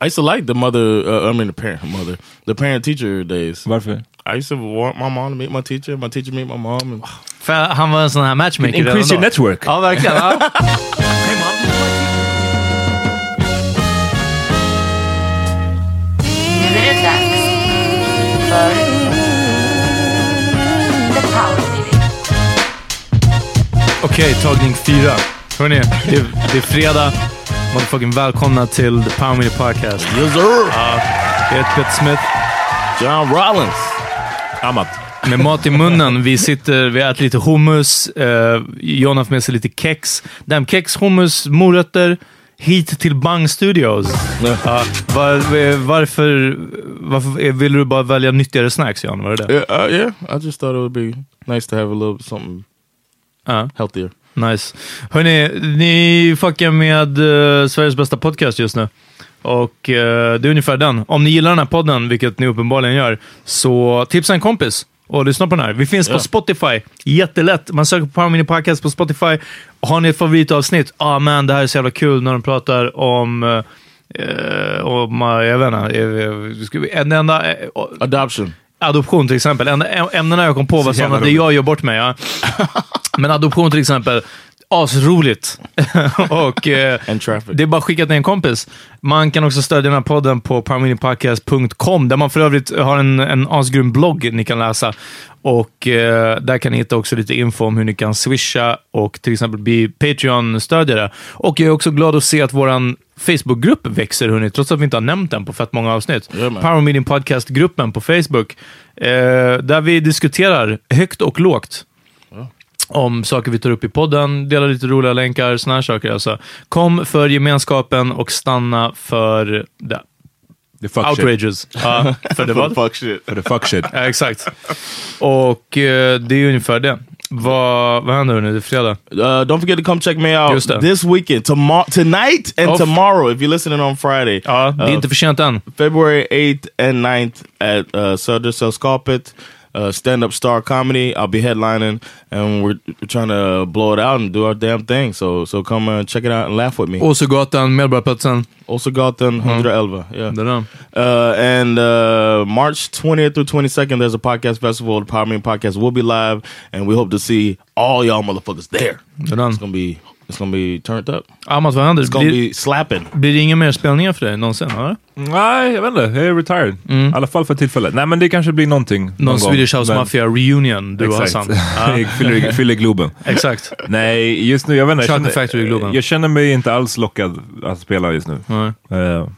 I used to like the mother, uh, I mean the parent, mother, the parent teacher days. Varför? I used to want my mom to meet my teacher, my teacher meet my mom. And För han var en sån här matchmaker. Increase your då. network. Ja, verkligen. Ja. Hey, mom, did like Nu är det dags för The Power Meeting. Okej, tagning fyra. Hörni, det, det är fredag. Motherfucking välkomna till The Power Media Podcast. yes sir! Ja, jag heter Peter Smith. John Rollins. Amat. Med mat i munnen. Vi sitter, vi äter lite hummus. Uh, John har med sig lite kex. Damn, kex, hummus, morötter. Hit till Bang Studios. Ja, var, varför, varför vill du bara välja nyttigare snacks, John? Var det det? Yeah, uh, yeah. I just thought it would be nice to have a little something Ja. healthier. Nice. Hörni, ni fuckar med eh, Sveriges bästa podcast just nu. Och eh, det är ungefär den. Om ni gillar den här podden, vilket ni uppenbarligen gör, så tipsa en kompis och lyssna på den här. Vi finns på. Spotify. Jättelätt. Man söker på Power Mini Podcast på Spotify. Har ni ett favoritavsnitt? Ah man, det här är så jävla kul när de pratar om... eh, om eh, jag vet inte. eh, vi- En enda... eh, Adoption. Adoption till exempel. En, äm- ämnena jag kom på var sådana där jag gör bort mig. Ja. Men adoption till exempel, asroligt. och eh, det är bara att skicka till en kompis. Man kan också stödja den här podden på powerminipodcast.com där man för övrigt har en, en asgrym blogg ni kan läsa. Och eh, där kan ni hitta också lite info om hur ni kan swisha och till exempel bli Patreon-stödjare. Och jag är också glad att se att våran Facebookgrupp växer, hörni, trots att vi inte har nämnt den på fett många avsnitt. Power Meeting Podcast-gruppen på Facebook, eh, där vi diskuterar högt och lågt om saker vi tar upp i podden, delar lite roliga länkar, såna här saker. Alltså. Kom för gemenskapen och stanna för det. The fuck shit. Outrageous. Ja, för det var Fuck shit. För the fuck shit. Ja, exakt. Och eh, det är ungefär det. Vad, vad händer nu? Det är fredag. Uh, don't forget to come check me out Just det. this weekend, tomorrow, tonight and Oh, tomorrow. If you're listening on Friday, Ja, det är Uh, inte för sent än. February 8th and 9th at uh, Södersällskapet, uh, stand up star comedy. I'll be headlining, and we're, we're trying to blow it out and do our damn thing. So so come and check it out and laugh with me. Åsögatan, Medborgarplatsen. Åsögatan 111. Yeah. Det är den. Uh, and uh, March 20th through 22nd, there's a podcast festival. The Power Meeting Podcast will be live, and we hope to see all y'all motherfuckers there. Det. It's gonna be it's gonna be turned up. Amat, vad händer? It's gonna Blir, be slapping. blir det inga mer spelningar för dig någonsin? Eller? Nej, jag vet inte. Jag är retired. I alla fall för tillfället. Nej, men det kanske blir någonting. Någon gång. Swedish House Men- Mafia reunion, du och Exakt. Hassan. Ja, Jag fyller, fyller Globen. exakt. Nej, just nu, jag vet inte. Jag Chocolate känner, Factory i Globen. jag känner mig inte alls lockad att spela just nu. Nej. Eh,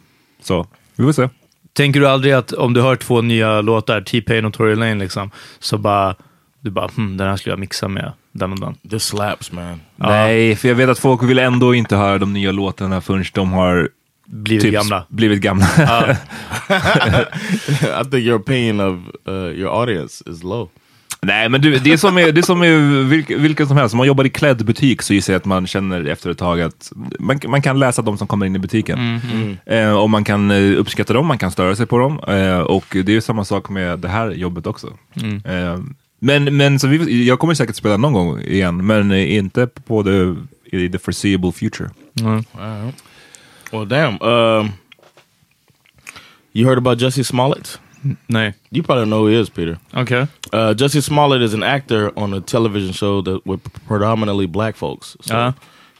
så, vi får se. Tänker du aldrig att om du hör två nya låtar, T-Pain och Tory Lane, liksom, så bara, du bara, hmm, den här skulle jag mixa med den och den. This slaps, man. Nej, för jag vet att folk vill ändå inte höra de nya låtarna förrän de har Blivit typ gamla. blivit gamla. I think your opinion of uh, your audience is low. Nej, men du, det är som, är, det är som är vilk, vilken som helst. Om man jobbar i klädbutik så gissar jag att man känner efter ett tag att man, man kan läsa de som kommer in i butiken. Eh, och man kan eh, uppskatta dem, man kan störa sig på dem. Eh, och det är samma sak med det här jobbet också. Eh, men men så vi, jag kommer säkert spela någon gång igen, men eh, inte på the, i the foreseeable future. Well, damn. Um, you heard about Jesse Smollett? Nej. You probably know who he is, Peter. Okej. Uh, Jesse Smollett is an actor on a television show that with predominantly black folks. So Uh-huh.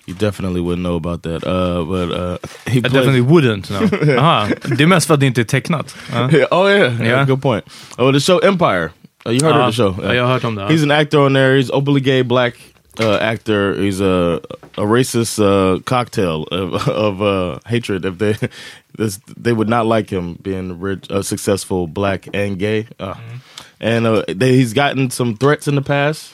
you definitely wouldn't know about that. Uh, but uh, he I plays- definitely wouldn't know. Aha. Det är mest för att det inte är tecknat. Ja. Yeah, oh yeah, Yeah. Good point. Oh, the show Empire. Uh, you heard Uh, of the show? har hört om det. He's an actor on there. He's openly gay, black uh, actor. He's a a racist uh, cocktail of, of uh, hatred. If they this, they would not like him being rich, uh, successful, black and gay. Uh, And uh, they, he's gotten some threats in the past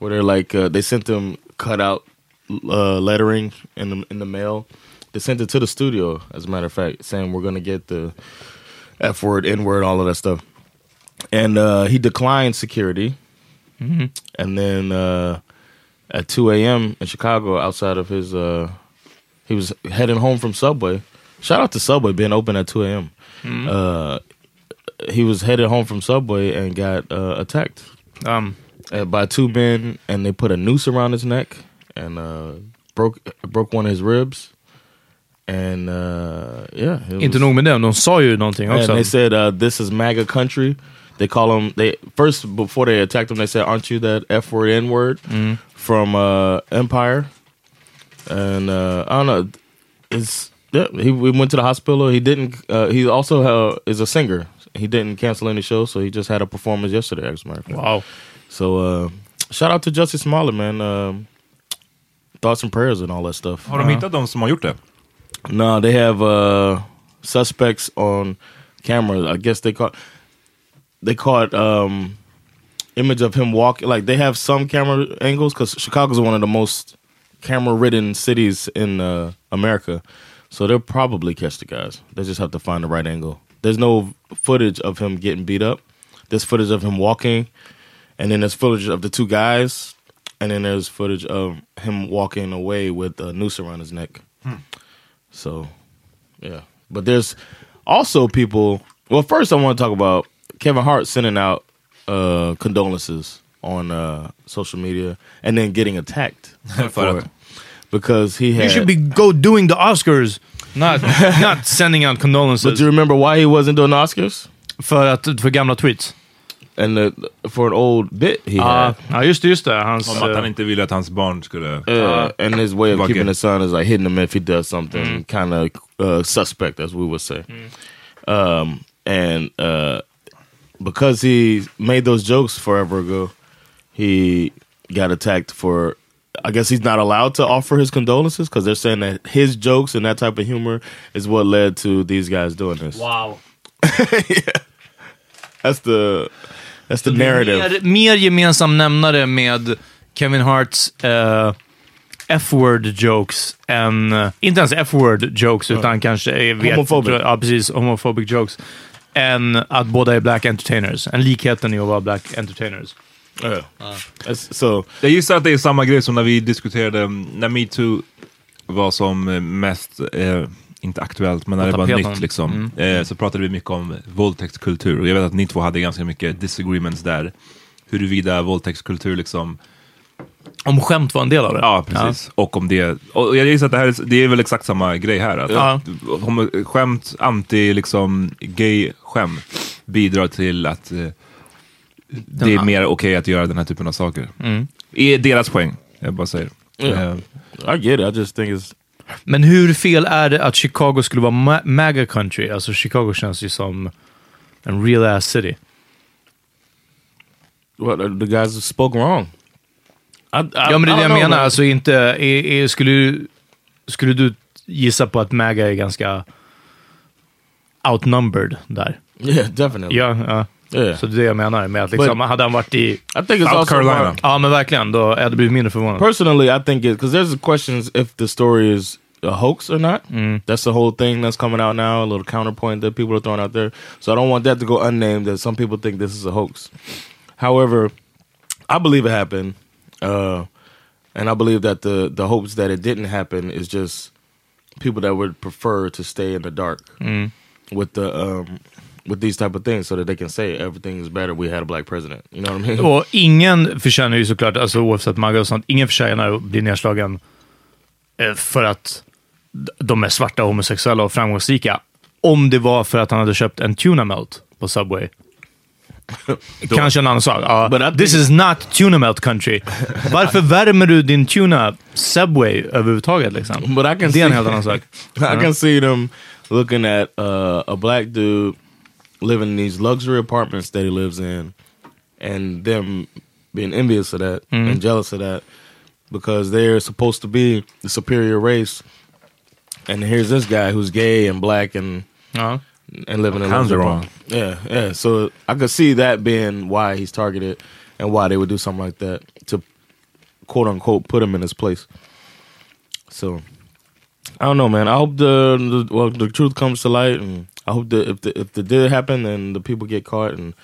where they're like uh, they sent him cut out uh, lettering in the in the mail. They sent it to the studio, as a matter of fact, saying we're gonna get the F word, N word, all of that stuff. And uh, he declined security. And then uh, at 2 a.m. in Chicago, outside of his, uh, he was heading home from Subway. Shout out to Subway being open at 2 a.m. Uh, he was headed home from Subway and got uh, attacked Um, uh, by two men, and they put a noose around his neck and uh, broke broke one of his ribs. And uh, yeah, it inte was- nog med det, de sa ju någonting and they said, uh, "This is MAGA country." They call him. They first before they attacked him, they said, "Aren't you that F word N word from uh, Empire?" And uh, I don't know. It's yeah. He we went to the hospital. He didn't. Uh, he also uh, is a singer. He didn't cancel any shows, so he just had a performance yesterday. As a matter of fact. Wow. So uh, shout out to Justice Smollett, man. Um, thoughts and prayers and all that stuff. Har de hittat de som har gjort det? No, they have uh, suspects on camera. I guess they caught they caught um, image of him walking. Like they have some camera angles because Chicago's one of the most camera-ridden cities in uh, America, so they'll probably catch the guys. They just have to find the right angle. There's no footage of him getting beat up. There's footage of him walking, and then there's footage of the two guys, and then there's footage of him walking away with a noose around his neck. So, yeah. But there's also people. Well, first I want to talk about Kevin Hart sending out uh, condolences on uh, social media and then getting attacked for it because he had. You should be go doing the Oscars. Not, not sending out But condolences. do you remember why he wasn't doing the Oscars? För, att, för gamla tweets. And the, for an old bit he Ja, had. ja, just det. Just det. Hans, Om att han eh, inte ville att hans barn skulle... Uh, and his way of keeping it. his son is like hitting him if he does something kind of uh, suspect, as we would say. Um, and uh, because he made those jokes forever ago, he got attacked for. I guess he's not allowed to offer his condolences because they're saying that his jokes and that type of humor is what led to these guys doing this. Wow. That's the that's the narrative. Mer, mer gemensam nämnare med Kevin Harts eh, F-word jokes än, eh, inte ens F-word jokes, utan kanske... jag Vet, Homophobic. Ja, precis. Homophobic jokes. Än att båda är black entertainers. En likheten i att vara black entertainers. So Jag gissar att det är samma grej som när vi diskuterade, mm, när metoo var som eh, mest, eh, inte aktuellt, men när det var nytt liksom. Eh, så pratade vi mycket om våldtäktskultur. Och jag vet att ni två hade ganska mycket disagreements där. Huruvida våldtäktskultur liksom, Om skämt var en del av det. ja precis. Och om det, och jag gissar att det här är, det är väl exakt samma grej här. Att, Ja. att skämt, anti liksom bidrar till att eh, det är mer okej att göra den här typen av saker. I deras poäng, jag bara säger. Yeah. Eh, I get it. I just think it's Men hur fel är det att Chicago skulle vara ma- MAGA country? Alltså Chicago känns ju som en real ass city. what uh, the guys spoke wrong. I, I, Ja, men det är det jag know, menar. Alltså inte, är, är, skulle, du- skulle du gissa på att MAGA är ganska outnumbered där? Yeah, definitely. Ja, ja. Yeah. Så det är det jag menar med att liksom, hade han varit i... I think it's South Carolina. about- Ja, men verkligen. Då hade jag blivit mindre förvånad. Personally, I think it because there's questions if the story is a hoax or not. That's the whole thing that's coming out now. A little counterpoint that people are throwing out there. So I don't want that to go unnamed. That some people think this is a hoax. However, I believe it happened, uh, and I believe that the the hopes that it didn't happen is just people that would prefer to stay in the dark with the um, with these type of things, so that they can say everything is better. We had a black president. You know what I mean? Och ingen förtjänar ju såklart, alltså oavsett MAGA och sånt, ingen förtjänar att bli nedslagen eh, för att de är svarta, homosexuella och framgångsrika. Om det var för att han hade köpt en tuna melt på Subway. Kanske en annan sak. Ja, think- this is not tuna melt country. Varför värmer du din tuna Subway överhuvudtaget? Liksom? But I can det är en see- helt annan sak. I can see them looking at uh, a black dude living in these luxury apartments that he lives in, and them being envious of that and jealous of that because they're supposed to be the superior race, and here's this guy who's gay and black and Ja. And living in Kinds apartment. Yeah, yeah. So I could see that being why he's targeted and why they would do something like that to quote unquote put him in his place. So I don't know, man. I hope the, the well the truth comes to light, and I hope that if the if the did happen, then the people get caught and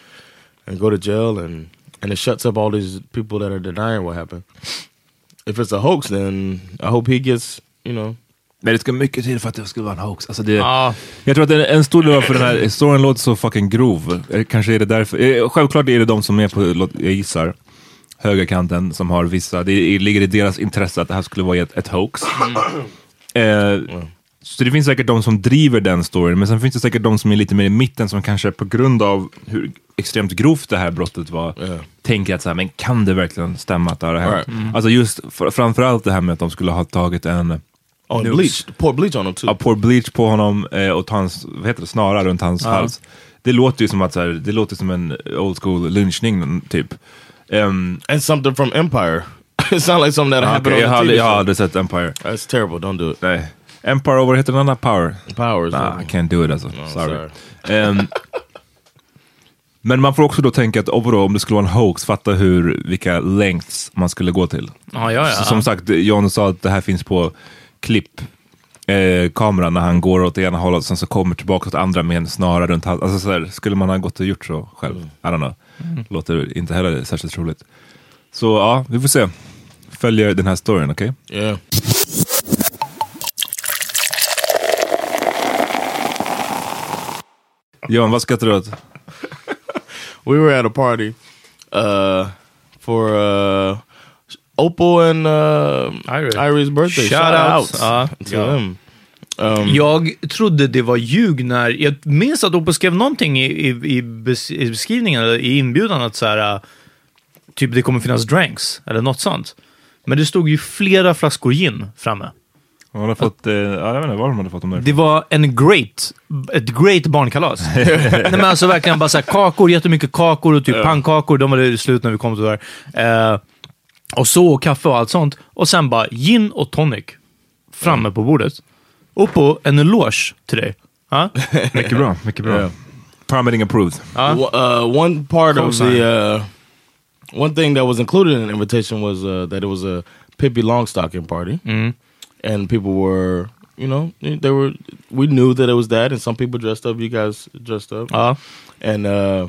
and go to jail, and and it shuts up all these people that are denying what happened. If it's a hoax, then I hope he gets you know Men det ska mycket till för att det skulle vara en hoax. Alltså det, Ja. Jag tror att en, en stor del för den här storyn låter så fucking grov. Eh, Kanske är det därför. eh, Självklart är det de som är på, jag gissar, högerkanten som har vissa, det ligger i deras intresse att det här skulle vara ett, ett hoax. Eh, Så det finns säkert de som driver den storyn, men sen finns det säkert de som är lite mer i mitten som kanske på grund av hur extremt grovt det här brottet var, Ja. tänker att så här, men kan det verkligen stämma att det har hänt? Right. Alltså just fr- framförallt det här med att de skulle ha tagit en Nukes. bleach, pour bleach on him too. Ja, pour bleach på honom eh, och ta hans, vad heter det, snara runt hans hals. Det låter ju som att så här, det låter som en old school lynchning typ. Um, and something from Empire. it sounds like something that happened jag, har on the aldrig, TV jag har aldrig sett Empire. That's terrible. Don't do it. Nej. Empire vad heter den andra? Power? Powers. Nah, I can't do it alltså. sorry. sorry. Ehm, men man får också då tänka att oh, om det skulle vara en hoax, fatta hur, vilka lengths man skulle gå till. Ja, ja, ja. Så, som sagt, John sa att det här finns på klipp. Eh, kameran när han går åt ena hållet och sen så kommer tillbaka åt andra med en snara runt halsen. Alltså, så här, skulle man ha gått och gjort så själv? I don't know. Låter inte heller särskilt troligt. Så ja, vi får se. Följer den här storyn, okej? Yeah. John, vad skrattar du åt? We were at a party uh, for uh, Opal and uh, Iris. Iris' birthday. Shout Shout, outs. out Ja. to Ja. them. Um, Jag trodde det var ljug när... Jag minns att Oppo skrev någonting i, i, i, bes, i beskrivningen, eller i inbjudan, att så här, äh, typ det kommer finnas drinks, eller något sånt. Men det stod ju flera flaskor gin framme. Hon har fått, eh, ja, jag vet inte var de hade fått dem där. Det var en great, ett great barnkalas. Nej men alltså verkligen bara så här, kakor, jättemycket kakor och typ pannkakor, de var det slut när vi kom till det där. Eh, och så, och kaffe och allt sånt. Och sen bara gin och tonic framme på bordet. Och på en eloge till dig. Ja? Mycket bra, mycket bra. Permitting approved. w- uh, one part of the uh, one thing that was included in the invitation was uh, that it was a Pippi Longstocking party, and people were, you know, they were. We knew that it was that, and some people dressed up. You guys dressed up, Ja. and uh,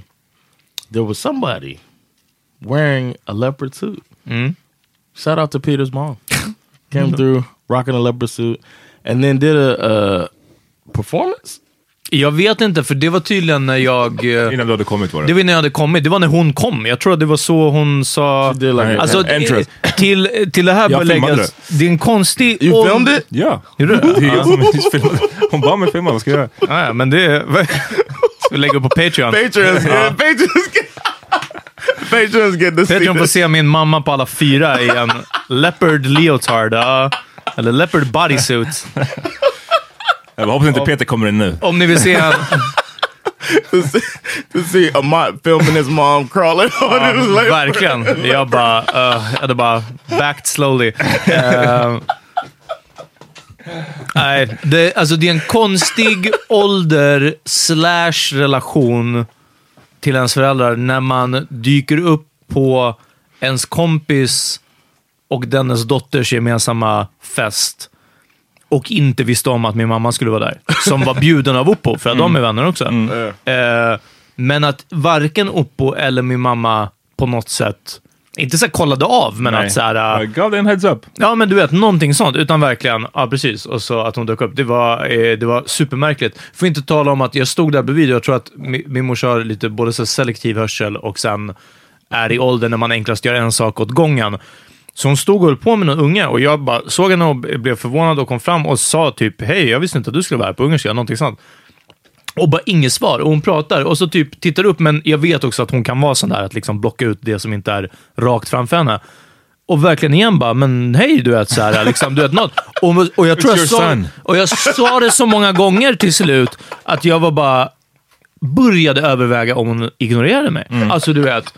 there was somebody wearing a leopard suit. Shout out to Peter's mom. Came through rocking a leopard suit, and then did a, a performance. Jag vet inte, för det var tydligen när jag... eh, Innan du hade kommit var det. Det var när jag hade kommit. Det var när hon kom. Jag tror att det var så hon sa... Like Alltså, an entrance. till, till det här Jag bör filmade läggas... Det är en konstig... You filmed it? Ja. Gjorde du? Det är jag som filmade. Hon bad mig filma, vad ska jag göra? Ja, ja, men det... Ska vi lägga upp på Patreon? Patrons, yeah, patrons, get, see Patreon får se min mamma på alla fyra i en leopard leotard. ja. Eller leopard bodysuit. Jag hoppas inte Peter kommer in nu. Om ni vill se en... to see, to see Amat filming his mom crawling on his leg. Verkligen. Jag bara... Uh, jag hade bara backed slowly. Eh, nej, det, alltså det är en konstig ålder slash relation till ens föräldrar när man dyker upp på ens kompis och dennes dotters gemensamma fest och inte visste om att min mamma skulle vara där. Som var bjuden av Oppo, för att de är vänner också. Eh, men att varken Oppo eller min mamma på något sätt, inte så här kollade av, men att så här, äh, gav dig en heads up. Ja, men du vet, någonting sånt. Utan verkligen, ja precis. Och så att hon dök upp. Det var, eh, det var supermärkligt. Får inte tala om att jag stod där bredvid. Jag tror att min, min morsa har lite både så selektiv hörsel och sen är i åldern när man enklast gör en sak åt gången. Så hon stod och höll på med någon unge och jag bara såg henne och blev förvånad och kom fram och sa typ hej, jag visste inte att du skulle vara här på ungerska, någonting sånt. Och bara inget svar. Och hon pratar och så typ tittar upp, men jag vet också att hon kan vara sån där att liksom blocka ut det som inte är rakt framför henne. Och verkligen igen bara, men hej du vet, så här, liksom, du vet något. Och, och, jag tror jag sa, och jag sa det så många gånger till slut att jag var bara, började överväga om hon ignorerade mig. Alltså du vet.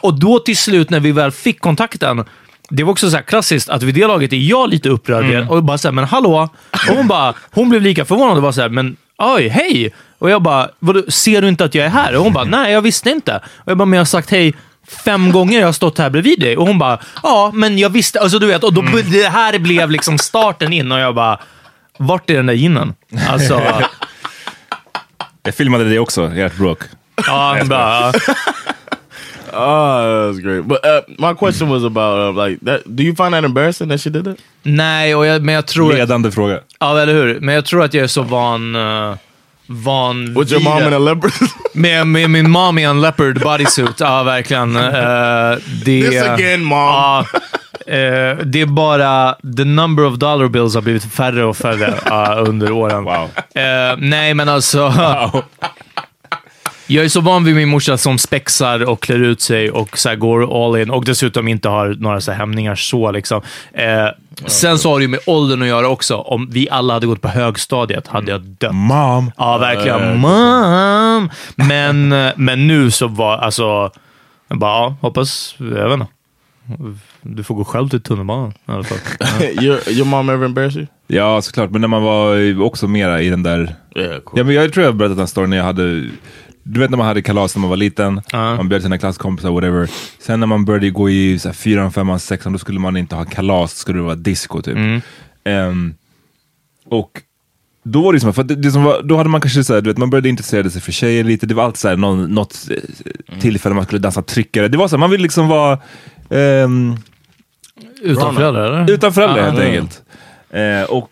Och då till slut när vi väl fick kontakten, det var också så här klassiskt att vid det laget är jag lite upprörd och bara såhär, men hallå? Och hon bara, hon blev lika förvånad och var såhär, men oj, hej! Och jag bara, Vadå, ser du inte att jag är här? Och hon bara, nej jag visste inte. Och jag bara, men jag har sagt hej fem gånger jag har stått här bredvid dig. Och hon bara, ja, men jag visste. Alltså du vet, och då, det här blev liksom starten in och jag bara, vart är den där ginen? Alltså, Jag filmade det också, ert bråk. ja, bara, Oh, that was great. But uh, my question was about uh, like that. Do you find that embarrassing that she did that? nej, och jag, men jag tror... Ledande fråga. Ja, eller hur? Men jag tror att jag är så van... Uh, van With your mom in a leopard? med, med min mom i en leopard bodysuit. Ja, verkligen. Uh, det, This again, mom. Ja, eh, det är bara... The number of dollar bills har blivit färre och färre under åren. Wow. Eh, nej, men alltså... Wow. Jag är så van vid min morsa som spexar och klär ut sig och så här går all in och dessutom inte har några så här hämningar så. Liksom. Eh, sen så har det ju med åldern att göra också. Om vi alla hade gått på högstadiet hade jag dött. Mom. Ja, verkligen. Mom! Men, eh, men nu så var alltså... Jag bara, ja, hoppas... Jag vet inte. Du får gå själv till tunnelbanan i alla fall. your your mom ever embarrass you? Ja, såklart. Men när man var också mera i den där... Yeah, cool. Ja, men jag tror jag berättade den här storyn när jag hade... Du vet när man hade kalas när man var liten, Ja. man bjöd sina klasskompisar, whatever. Sen när man började gå i så här, fyran, femman, sexan, då skulle man inte ha kalas, skulle det vara disco typ. Ehm, och då var det som, för att det, det som var, då hade man kanske så här, du vet, man började intressera sig för tjejer lite, det var alltid så här, någon, något eh, tillfälle man skulle dansa tryckare. Det var så här, man ville liksom vara ehm, Utan föräldrar, eller? utan föräldrar Ja. helt enkelt. Eh, och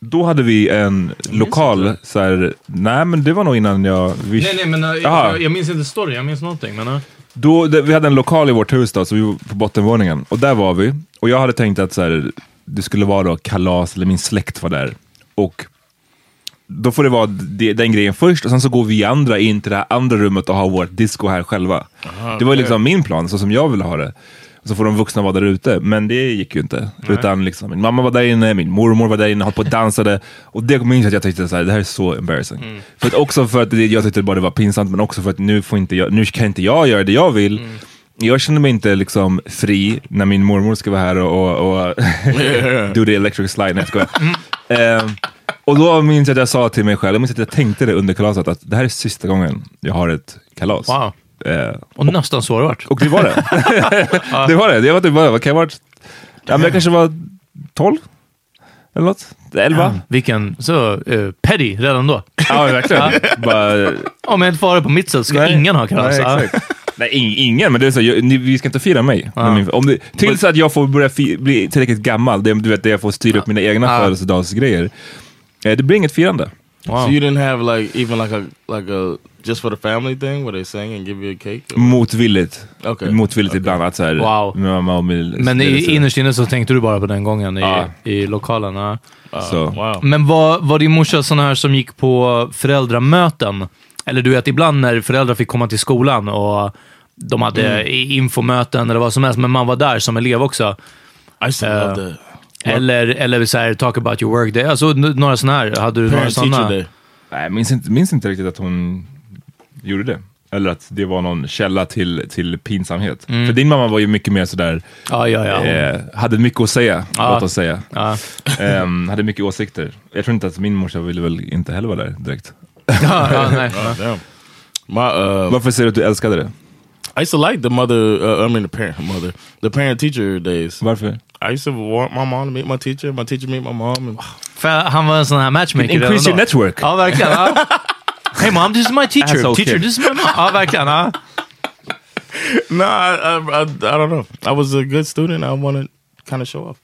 då hade vi en lokal, så här, nej men det var nog innan jag... Vi, Nej, nej, men uh, jag, jag minns inte storyn. Jag minns någonting. Men, uh. Då, det, vi hade en lokal i vårt hus då, så vi var på bottenvåningen. Och där var vi. Och jag hade tänkt att så här, det skulle vara då kalas, eller min släkt var där. Och då får det vara det, den grejen först, och sen så går vi andra in till det här andra rummet och har vårt disco här själva. det var liksom min plan, så som jag ville ha det. Så får de vuxna vara där ute, men det gick ju inte. Utan liksom, min mamma var där inne, min mormor var där inne, höll på och dansade. Och det minns jag att jag tyckte så här, det här är så embarrassing. För att också för att det, jag tyckte bara det var pinsamt, men också för att nu, får inte jag, nu kan inte jag göra det jag vill. Jag kände mig inte liksom fri när min mormor ska vara här och, och, och do the electric slide. Nej, jag skojar. Ehm, och då minns jag att jag sa till mig själv, jag minns att jag tänkte det under kalaset, att det här är sista gången jag har ett kalas. Wow. Eh, Och nästan så har det varit. och det var det. det var det. Det var typ vad kan jag ha varit Ja, men jag kanske var 12? Eller något? 11? Vilken, så, uh, petty redan då. Ja, verkligen. Bara, Om jag inte får det på mitt sätt ska Nej. ingen ha kalas. Nej. Nej, ing- ingen, men det är så, jag, ni, vi ska inte fira mig. Ja. Min, om det, tills att jag får börja fi, bli tillräckligt gammal, det, du vet, där jag får styra upp mina egna Ja. födelsedagsgrejer. Eh, det blir inget firande. Wow. So you didn't have like even like a like a just for the family thing where they sing and give you a cake? or- Motvilligt. Okej. Motvilligt Okej. ibland. Att så här, Wow. med mamma och min, Men i, innerst inne så tänkte du bara på den gången i, Ja. i lokalen. Ja. så. Wow. Men var, var din morsa sån här som gick på föräldramöten? Eller du vet, ibland när föräldrar fick komma till skolan och de hade Mm. infomöten eller vad som helst, men man var där som elev också. I Uh, love that. Eller, eller så här, talk about your work day. Alltså n- några sådana här. Hade du några Parent teacher sådana? day. Nej, jag minns inte, minns inte riktigt att hon gjorde det. Eller att det var någon källa till, till pinsamhet. För din mamma var ju mycket mer sådär, Ja, ja, ja. eh, hade mycket att säga, Ja. låt oss säga. ja. Ehm, hade mycket åsikter. Jag tror inte att min morsa ville väl inte heller vara där direkt. ja, ja nej. Damn. My uh, Varför säger du att du älskade det? I used to like the mother. Uh, I mean the parent mother, the parent teacher days. Varför? I used to want my mom to meet my teacher, my teacher meet my mom. And För han var en sån här matchmaker Increase redan your network. Ja, verkligen. Ja. Hey mom, this is my teacher. Asshole teacher, kid. this is my mom. Ja, verkligen. Ja. no, I, I, I, I don't know. I was a good student. I wanted to kind of show off.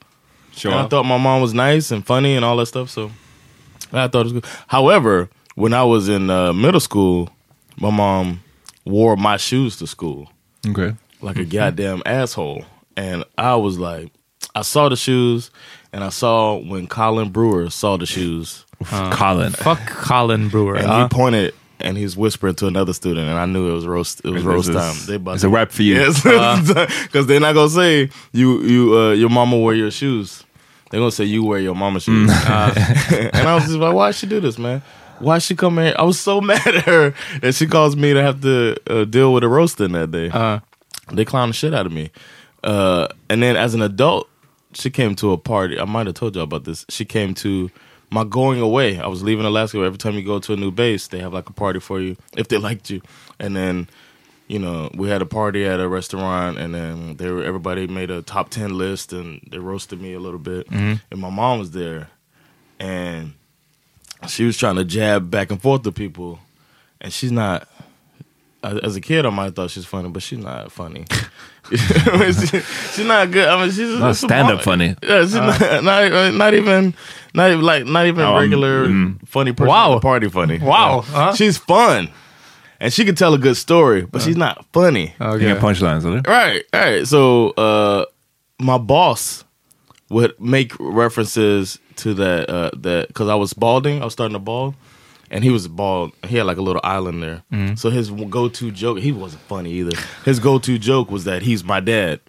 Sure. And I thought my mom was nice and funny and all that stuff. So I thought it was good. However, when I was in uh, middle school, my mom wore my shoes to school Okay. like a goddamn asshole. And I was like, I saw the shoes, and I saw when Colin Brewer saw the shoes, Colin. Fuck Colin Brewer. and Ja. he pointed and he's whispering to another student, and I knew it was roast. It was roast is- time. They about it's a wrap for you. Yes, because they're not gonna say you you uh, your mama wear your shoes. They're gonna say you wear your mama's shoes. and I was just like, why she do this, man? Why she come here? I was so mad at her that she caused me to have to uh, deal with a roasting that day. Uh, They clowned the shit out of me. Uh, and then as an adult, she came to a party. I might have told y'all about this. She came to my going away. I was leaving Alaska. Every time you go to a new base, they have like a party for you if they liked you. And then, you know, we had a party at a restaurant, and then they were, everybody made a top ten list, and they roasted me a little bit. And my mom was there, and she was trying to jab back and forth to people, and she's not as as a kid, I might have thought she's funny, but she's not funny. I mean, she- she's not good. I mean, she's Not a stand-up funny. Yeah, she's not, not uh, not even not even like not even Oh, um, regular mm. funny person. Wow. party funny. Wow. Yeah. Huh? she's fun, and she can tell a good story, but she's not funny. okay. Inga punchlines eller? Right, right. So uh my boss would make references to that uh that because I was balding, I was starting to bald. And he was bald. He had like a little island there. So his go-to joke, he wasn't funny either. His go-to joke was that he's my dad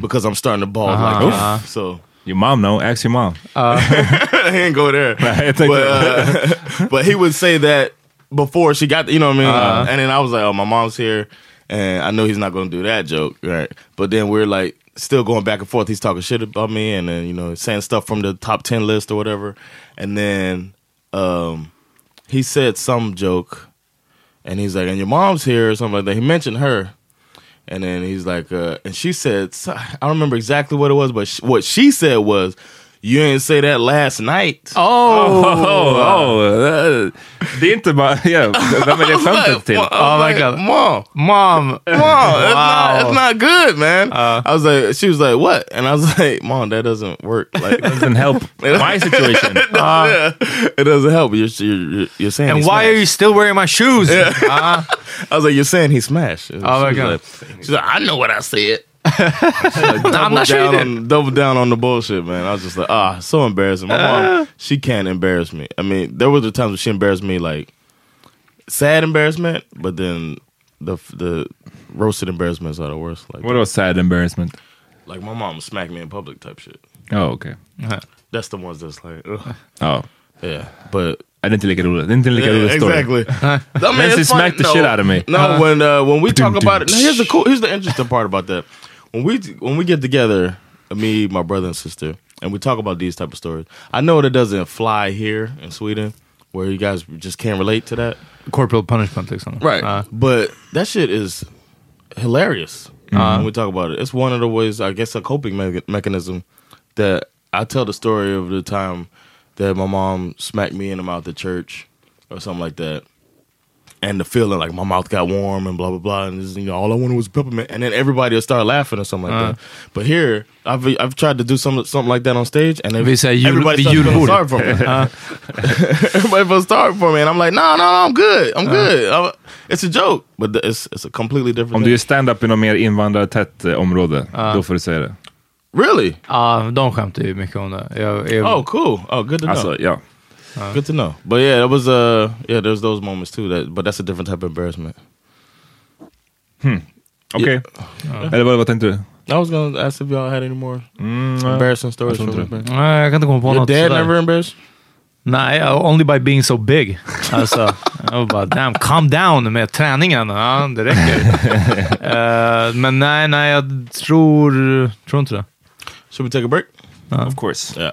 because I'm starting to bald like Uh-huh. So Your mom know, ask your mom. he didn't go there. Think but, uh, but he would say that before she got, you know what I mean? And then I was like, oh, my mom's here. And I know he's not going to do that joke. Right. But then we're like still going back and forth. He's talking shit about me and then, you know, saying stuff from the top 10 list or whatever. And then um, he said some joke and he's like, and your mom's here or something like that. He mentioned her. And then he's like, uh, and she said, I don't remember exactly what it was, but what she said was, you didn't say that last night. Oh! Oh, oh, oh uh, det är inte bara... Yeah, vem är det skämtet till? Oh my God. Mom, Mom! mom, it's, not, it's not good, man. Uh, I was like, she was like, what? And I was like, mom, that doesn't work. Like, doesn't help my situation. Uh, yeah, it doesn't help. You're, you're, you're saying And he why are you still wearing my shoes? Uh, I was like, you're saying he smashed. Oh she my God. Like, she's like, I know what I said. I'm double not sure you down did. on, double down on the bullshit, man. I was just like, ah, so embarrassing. My mom, she can't embarrass me. I mean, there were the times when she embarrassed me, like sad embarrassment, but then the the roasted embarrassments are the worst. Like, What was sad embarrassment? like my mom smacked me in public type shit. Oh, okej. That's the ones that's like, ugh. Ja. yeah, but Det är inte lika roligt. Det är inte en lika Yeah, rolig story. exactly. I mean, Nancy it's funny- smacked the shit out of me. No, when uh, when we talk about it, now here's the cool. Here's the interesting part about that. When we when we get together, me, my brother and sister, and we talk about these type of stories. I know that doesn't fly here in Sweden, where you guys just can't relate to that. Corporal punishment liksom. Uh, but that shit is hilarious when we talk about it. It's one of the ways, I guess, a coping me- mechanism that I tell the story of the time that my mom smacked me in the mouth at church or something like that. And the feeling like my mouth got warm and blah blah blah, and this, you know all I wanted was peppermint, and then everybody will start laughing or something like Uh. that. But here, I've I've tried to do some, something like that on stage, and Vi säger jul- everybody vid starts feeling sorry for me. Ja. everybody feels sorry for me, and I'm like, no, no, no I'm good, I'm good. I'm- it's a joke, but th- it's it's a completely different. Om thing. du är stand-up i något mer invandrartätt eh, område, då får du säga det. really? Ja, de skämtar ju mycket om det. Jag, jag, Oh, cool. Oh, good to know. Alltså, ja. Good to know. But yeah, it was uh yeah, there's those moments too that but that's a different type of embarrassment. Okej. Eller vad, vad tänkte du? I was gonna ask if y'all had any more embarrassing stories jag from tror inte the Nej, jag kan inte komma på Your något dad sådär. never embarrassed? Nej, uh, only by being so big. Alltså, jag var bara, damn, calm down med träningen. Ja, det räcker. Eh, men nej, nej, jag tror, tror inte det. Should we take a break? Of course. Yeah.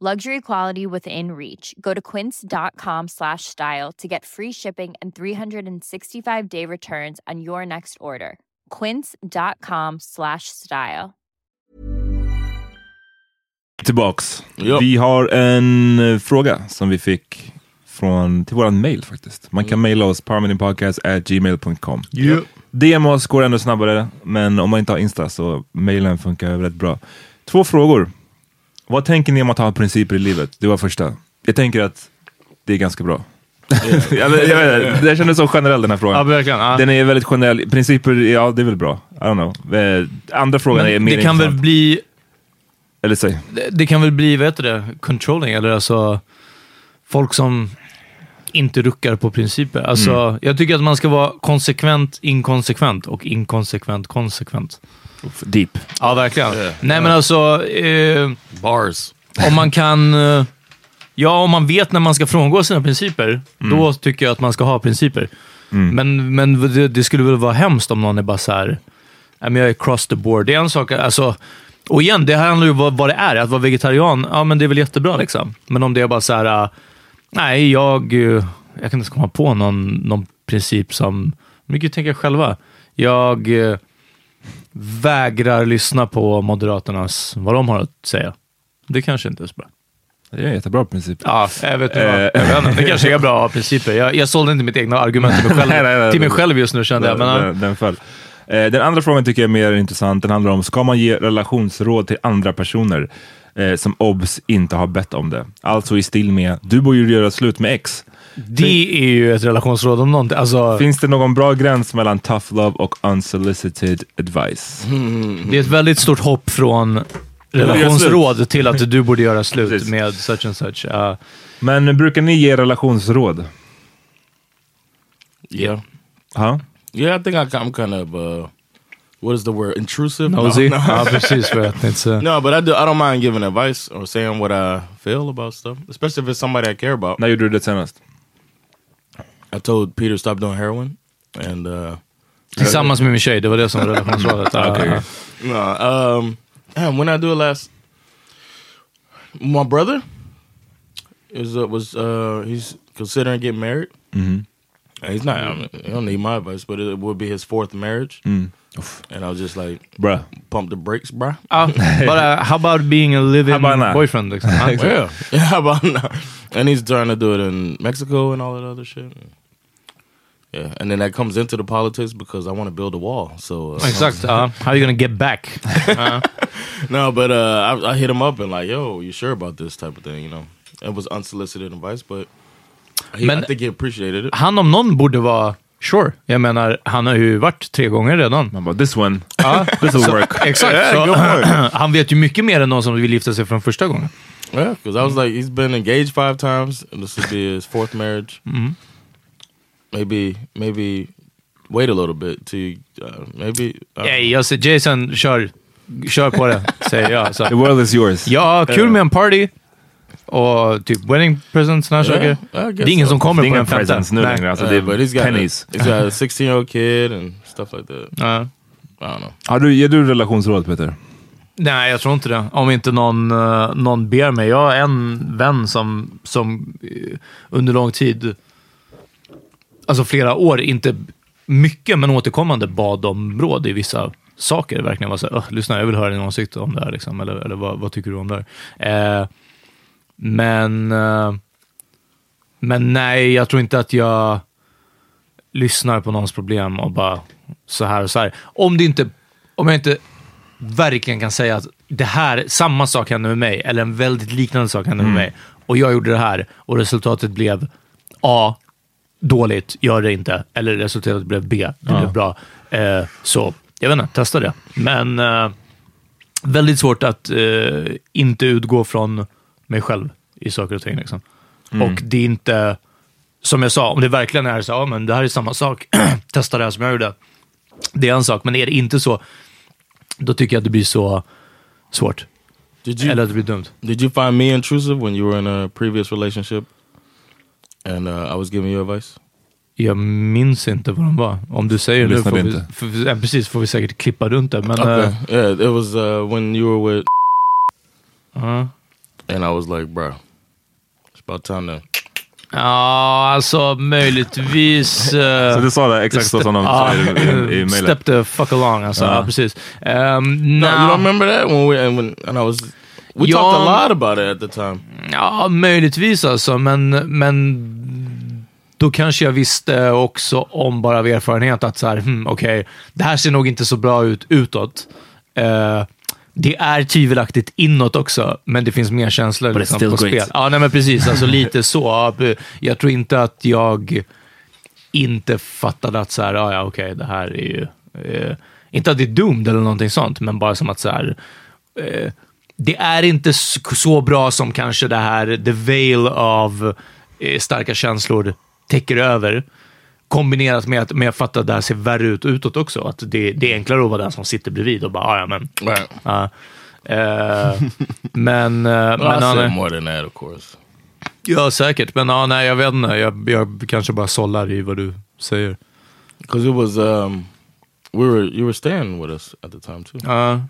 Luxury quality within reach. Go to quince.com slash style to get free shipping and 365 day returns on your next order. Quince.com slash style. Tillbaks. Ja. Vi har en eh, fråga som vi fick från, till våran mail faktiskt. Man kan mejla oss parminipodcast@gmail.com. Yep. DMs går ännu snabbare, men om man inte har Insta så mejlen funkar rätt bra. Två frågor. Vad tänker ni om att ha principer i livet? Det var första. Jag tänker att det är ganska bra. jag vet, jag vet, det kändes så generell den här frågan. Ja, verkligen. Ja. Den är väldigt generell. Principer, ja det är väl bra. I don't know. Eh, Andra frågan är Men mer det kan väl intressant. bli, Eller säg. det- det kan väl bli, vad heter det, controlling, eller alltså folk som inte ruckar på principer. Alltså, Mm. Jag tycker att man ska vara konsekvent inkonsekvent och inkonsekvent konsekvent. Deep. Ja, verkligen. Yeah. Nej, men alltså, eh, Bars. om man kan... eh, Ja, om man vet när man ska frångå sina principer, då tycker jag att man ska ha principer. Men, men det, det skulle väl vara hemskt om någon är bara så här, "Nej, men jag är cross the board. Det är en sak, alltså, och igen, det här handlar ju om vad, vad det är. Att vara vegetarian, ja men det är väl jättebra liksom. Men om det är bara så här, eh, nej, jag, eh, jag kan inte ens komma på någon, någon princip som, mycket tänker jag själva. Jag eh, vägrar lyssna på Moderaternas, vad de har att säga. Det kanske inte är så bra. Det är en jättebra princip. Ja, jag vet inte. vad- Eh. jag vet inte. Det kanske är bra principer. Jag, jag sålde inte mitt egna argument till mig själv, Nej, nej, nej. till mig själv just nu kände jag. Men, den, den föll. Den andra frågan tycker jag är mer intressant. Den handlar om, ska man ge relationsråd till andra personer eh, som obs inte har bett om det? Alltså i stil med, du borde ju göra slut med ex. det är ju ett relationsråd om någonting. Alltså, Finns det någon bra gräns mellan tough love och unsolicited advice? det är ett väldigt stort hopp från relationsråd till att du borde göra slut med such and such. Ja. Men brukar ni ge relationsråd? Yeah. Ja? Yeah, I think I, I'm kind of uh, what is the word? Intrusive? Nosy. No, no. Ja, precis. För att inte så- No, but I do. I don't mind giving advice or saying what I feel about stuff, especially if it's somebody I care about. När gjorde du the senast? I told Peter stop doing heroin, and uh, Tillsammans med min tjej, det var det som var relationsrådet. Ja, Okay. ja. No, um, damn, when I do it last, my brother is uh, was uh, he's considering getting married. Mhm. And He's not. I mean, he don't need my advice, but it would be his fourth marriage. Mm. And I was just like, Bruh. pump the brakes, bruh. Ja, but uh, how about being a living How about not? boyfriend? Liksom? Ja. yeah, yeah. How about now? And he's trying to do it in Mexico and all that other shit. Yeah, and then that comes into the politics because I want to build a wall. So uh, Exakt. Ja. How are you gonna get back? Ja. no, but uh, I, I hit him up and like, yo, you sure about this type of thing? You know, it was unsolicited advice, but he, Men- I think he appreciated it. Han om någon borde vara sure. Jag menar, han har ju varit tre gånger redan. Man bara, this one, Ja. this will work. Exakt. Yeah, så, han vet ju mycket mer än någon som vill gifta sig från första gången. Yeah, because I was like, he's been engaged five times, and this would be his fourth marriage. Mhm. Maybe, maybe wait a little bit to uh, maybe. Uh, Nej, jag säger Jason, kör, kör på det, säger jag. Så. The world is yours. Ja, kul med en party. Och typ wedding presents, Yeah, saker. Det är ingen so. som kommer på inga en femte. presents nu längre. Alltså, uh, det är pennies. He's got a 16 year old kid and stuff like that. Ja. I don't know. Har du, ger du relationsråd Peter? Nej, jag tror inte det. Om inte någon, eh, någon ber mig. Jag har en vän som, som eh, under lång tid, alltså flera år, inte mycket men återkommande bad om råd i vissa saker. Verkligen var så här, "Åh, lyssna jag vill höra din åsikt om det här. Liksom. Eller, eller vad, vad tycker du om det här? Eh, men, eh, men nej, jag tror inte att jag lyssnar på någons problem och bara så här och så här. Om det inte, om jag inte verkligen kan säga att det här, samma sak hände med mig, eller en väldigt liknande sak hände med mig, och jag gjorde det här, och resultatet blev A, dåligt, gör det inte, eller resultatet blev B, det blev bra. Eh, så, jag vet inte, testa det. Men eh, väldigt svårt att eh, inte utgå från mig själv i saker och ting. Liksom. Och det är inte, som jag sa, om det verkligen är så, ja men det här är samma sak, testa det här som jag gjorde. Det är en sak, men är det inte så, då tycker jag att det blir så svårt. Did you Eller att det blir dumt. did you find me intrusive when you were in a previous relationship, and uh, I was giving you advice? Jag minns inte vad de var. Om du säger det nu får vi, inte. får, vi- ja, precis, får vi säkert klippa runt det. Men, Okay, eh, yeah, it was uh, when you were with, ja. And I was like, bro, it's about time to. ja, alltså möjligtvis... eh, Så du sa det exakt så som de Ja, sa i, i, i? Step the fuck along, alltså. Ja. Ja, precis. Um, No, you don't remember that when we when and I was. We Yeah. talked a lot about it at the time. Ja, möjligtvis alltså, men, men då kanske jag visste också om bara av erfarenhet att så här, hmm, okej, det här ser nog inte så bra ut utåt. Eh, det är tvivelaktigt inåt också, men det finns mer känslor But liksom, på great. spel. Ja, nej, men precis. Alltså lite så. Jag tror inte att jag inte fattade att så här, ja, ja okej, det här är ju... Eh, inte att det är dumt eller någonting sånt, men bara som att så här, eh, det är inte så bra som kanske det här, the veil av eh, starka känslor täcker över. Kombinerat med att, med att fatta att det här ser värre ut utåt också. Att det, det är enklare att vara den som sitter bredvid och bara, "Ah, ja men. Right. ja." Eh, men, eh, Well, men I said more than that, of course. ja, säkert. Men ja, nej, jag vet inte. Jag, jag kanske bara sållar i vad du säger. Because it was um, we were you were staying with us at the time too. Ja.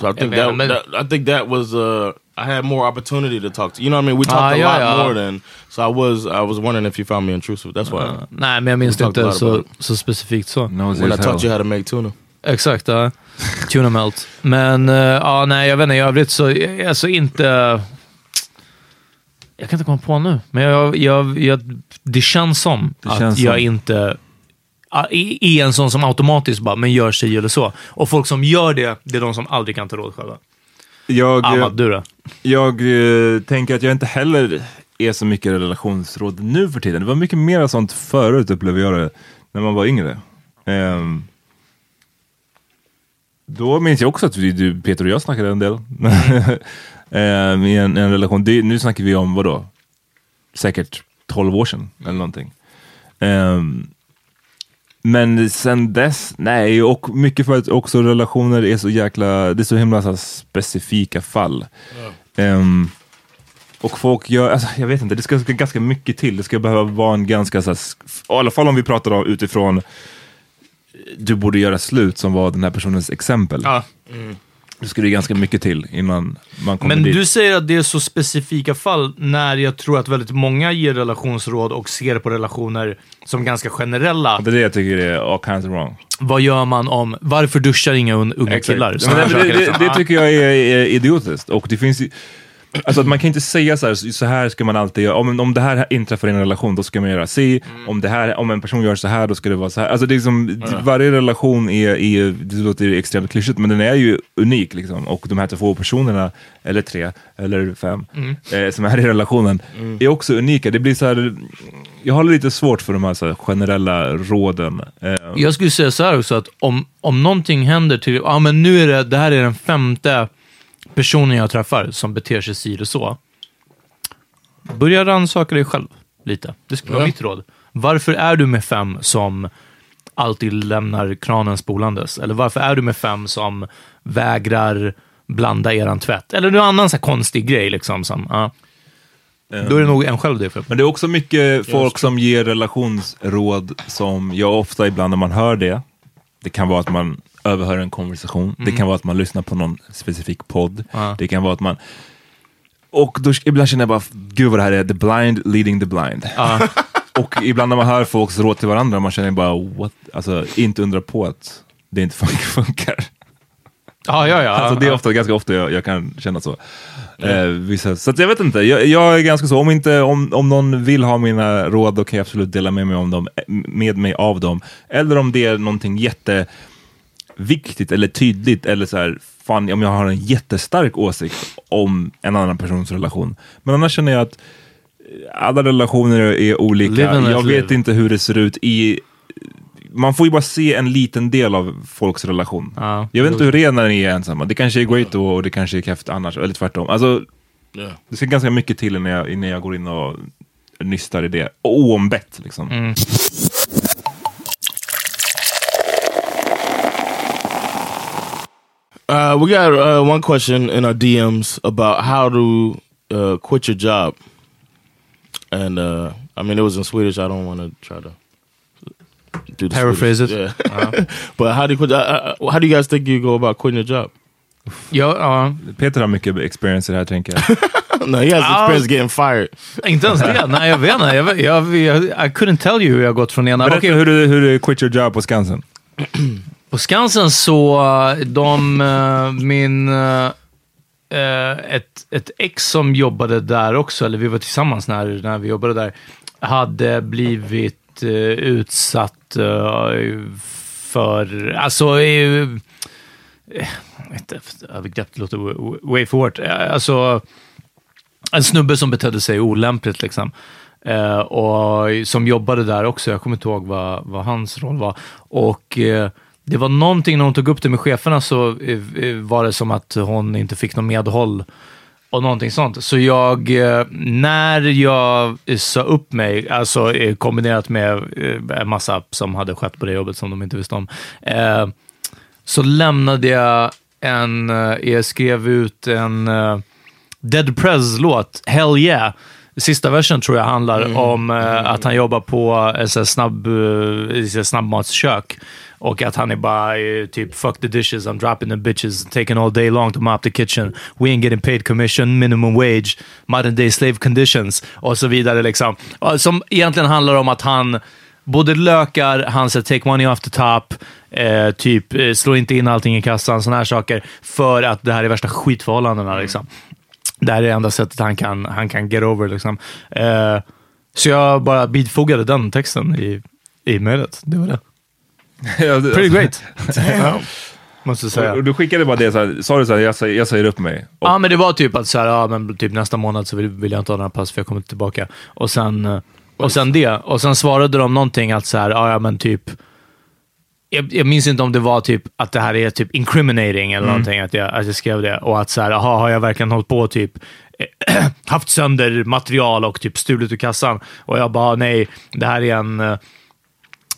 So I think that, man, that I think that was uh, I had more opportunity to talk to. You know what I mean? We Ah, talked a yeah, lot yeah. more than. So I was I was wondering if you found me intrusive. That's why Ja. nej, men jag minns a inte så, så specifikt så. Nosy when I taught you how to make tuna. Exakt, ja. Tuna melt. Men eh, ja, nej, jag vet inte. I övrigt så, alltså inte... Jag kan inte komma på nu, men jag, jag, jag, det känns som Det att känns jag som. inte ja, är en sån som automatiskt bara, men gör sig eller så. Och folk som gör det, det är de som aldrig kan ta råd själva. Jag, eh, Ahmad, du då? jag eh, tänker att jag inte heller är så mycket relationsråd nu för tiden. Det var mycket mer sånt förut upplevde jag det, när man var yngre. Ehm, då minns jag också att vi, du, Peter och jag snackade en del. Ehm, I en, en relation. Det, nu snackar vi om, vad då? Säkert 12 år sedan eller någonting. Ehm, men sen dess, nej, och mycket för att också relationer är så jäkla, det är så himla så specifika fall. Ehm, och folk gör, alltså, jag vet inte, det ska, ska ganska mycket till. Det ska behöva vara en ganska, så här, i alla fall om vi pratar om utifrån du borde göra slut som var den här personens exempel. Ja. Det skulle ganska mycket till innan man kommer Men dit. du säger att det är så specifika fall när jag tror att väldigt många ger relationsråd och ser på relationer som ganska generella. Det är det jag tycker är all kinds of wrong. Vad gör man om, varför duschar inga un- unga killar? Men det, det, det, liksom. tycker jag är, är idiotiskt. Och det finns ju, alltså att man kan inte säga så här, så här ska man alltid göra. Om, om det här inträffar i en relation, då ska man göra si. Mm. Om, det här, om en person gör så här, då ska det vara så här. Alltså det är liksom, Varje relation är, är, det låter extremt klyschigt, men den är ju unik. Liksom. Och de här två personerna, eller tre, eller fem, Mm. eh, som är i relationen, är också unika. Det blir så här, jag har lite svårt för de här, här generella råden. Eh, Jag skulle säga så här också, att om, om någonting händer till, ja men nu är det, det här är den femte personen jag träffar som beter sig si eller så. Börja rannsaka dig själv lite. Det skulle vara Ja. mitt råd. Varför är du med fem som alltid lämnar kranen spolandes? Eller varför är du med fem som vägrar blanda eran tvätt? Eller någon annan så här konstig grej liksom. Som, ja. Då är det nog en själv det på. Men det är också mycket folk som ger relationsråd som jag ofta ibland när man hör det, det kan vara att man överhör en konversation, det kan vara att man lyssnar på någon specifik podd, Ja. det kan vara att man och då, ibland känner jag bara, gud vad det här är the blind leading the blind. och ibland när man hör folks råd till varandra, man känner bara, what? Alltså inte undra på att det inte funkar. Ja, ja, ja. Alltså det är ofta, ganska ofta jag, jag kan känna så. Eh, vissa, så jag vet inte, jag, jag är ganska så, om, inte, om, om någon vill ha mina råd då kan jag absolut dela med mig, om dem, med mig av dem. Eller om det är någonting jätteviktigt eller tydligt eller så här, fan om jag har en jättestark åsikt om en annan persons relation. Men annars känner jag att alla relationer är olika. Jag vet live. inte hur det ser ut i man får ju bara se en liten del av folks relation. Ja. Jag vet inte hur det är när ni är ensamma. Det kanske är great då och det kanske är keft annars, eller tvärtom. Alltså, Yeah. det ska ganska mycket till innan jag, innan jag går in och nystar i det. Oombett liksom. Mm. Uh, we got uh, one question in our DMs about how to uh, quit your job, and uh, I mean it was in Swedish. I don't want to try to do the Paraphrase Swedish. it. Yeah. but how do you quit? Uh, uh, how do you guys think you go about quitting your job? Ja, ja. Peter har mycket experience i det här tänker jag. no, he has experience getting fired. Inte ens det. Nej, jag vet inte. Jag, jag, jag, I couldn't tell you hur jag har gått från ena... Berätta Okej, hur, du, hur du quit your job på Skansen. På Skansen så, eh, de, eh, min, eh, ett, ett ex som jobbade där också, eller vi var tillsammans när, när vi jobbade där, hade blivit utsatt för, alltså, inte övergrepp, det låter way for it, Alltså, en snubbe som betedde sig olämpligt liksom. Eh, och som jobbade där också. Jag kommer inte ihåg vad, vad hans roll var. Och eh, det var någonting när hon tog upp det med cheferna så eh, eh, var det som att hon inte fick någon medhåll och någonting sånt. Så jag, eh, när jag sa upp mig, alltså kombinerat med en massa som hade skett på det jobbet som de inte visste om, så lämnade jag en, jag skrev ut en Dead Prez-låt, Hell Yeah. Sista versen tror jag handlar om eh, att han jobbar på snabb, eh, här snabbmatskök. Och att han är bara eh, typ fuck the dishes, I'm dropping the bitches, taking all day long to mop the kitchen. We ain't getting paid commission, minimum wage, modern day slave conditions och så vidare. Liksom. Som egentligen handlar om att han både lökar, han säger take money off the top, eh, typ eh, slå inte in allting i kassan, sådana här saker. För att det här är värsta skitförhållandena. Liksom. Det här är det enda sättet han kan, han kan get over. Liksom. Eh, så jag bara bidfogade den texten i, i mejlet. Det var det. Pretty great. ja, måste säga. Och du skickade bara det, så här, sa du så här, jag, säger- jag säger upp mig. Och, Ja, men det var typ att så här, ja, men typ nästa månad så vill, vill jag inte ha några pass för jag kommer inte tillbaka. Och sen, eh, och sen det. Och sen svarade de någonting att så här, ja, men typ, jag, jag minns inte om det var typ att det här är typ incriminating eller någonting, att jag, att jag skrev det. Och att så här, aha, har jag verkligen hållit på typ haft sönder material och typ stulit ur kassan? Och jag bara, nej, det här är en eh,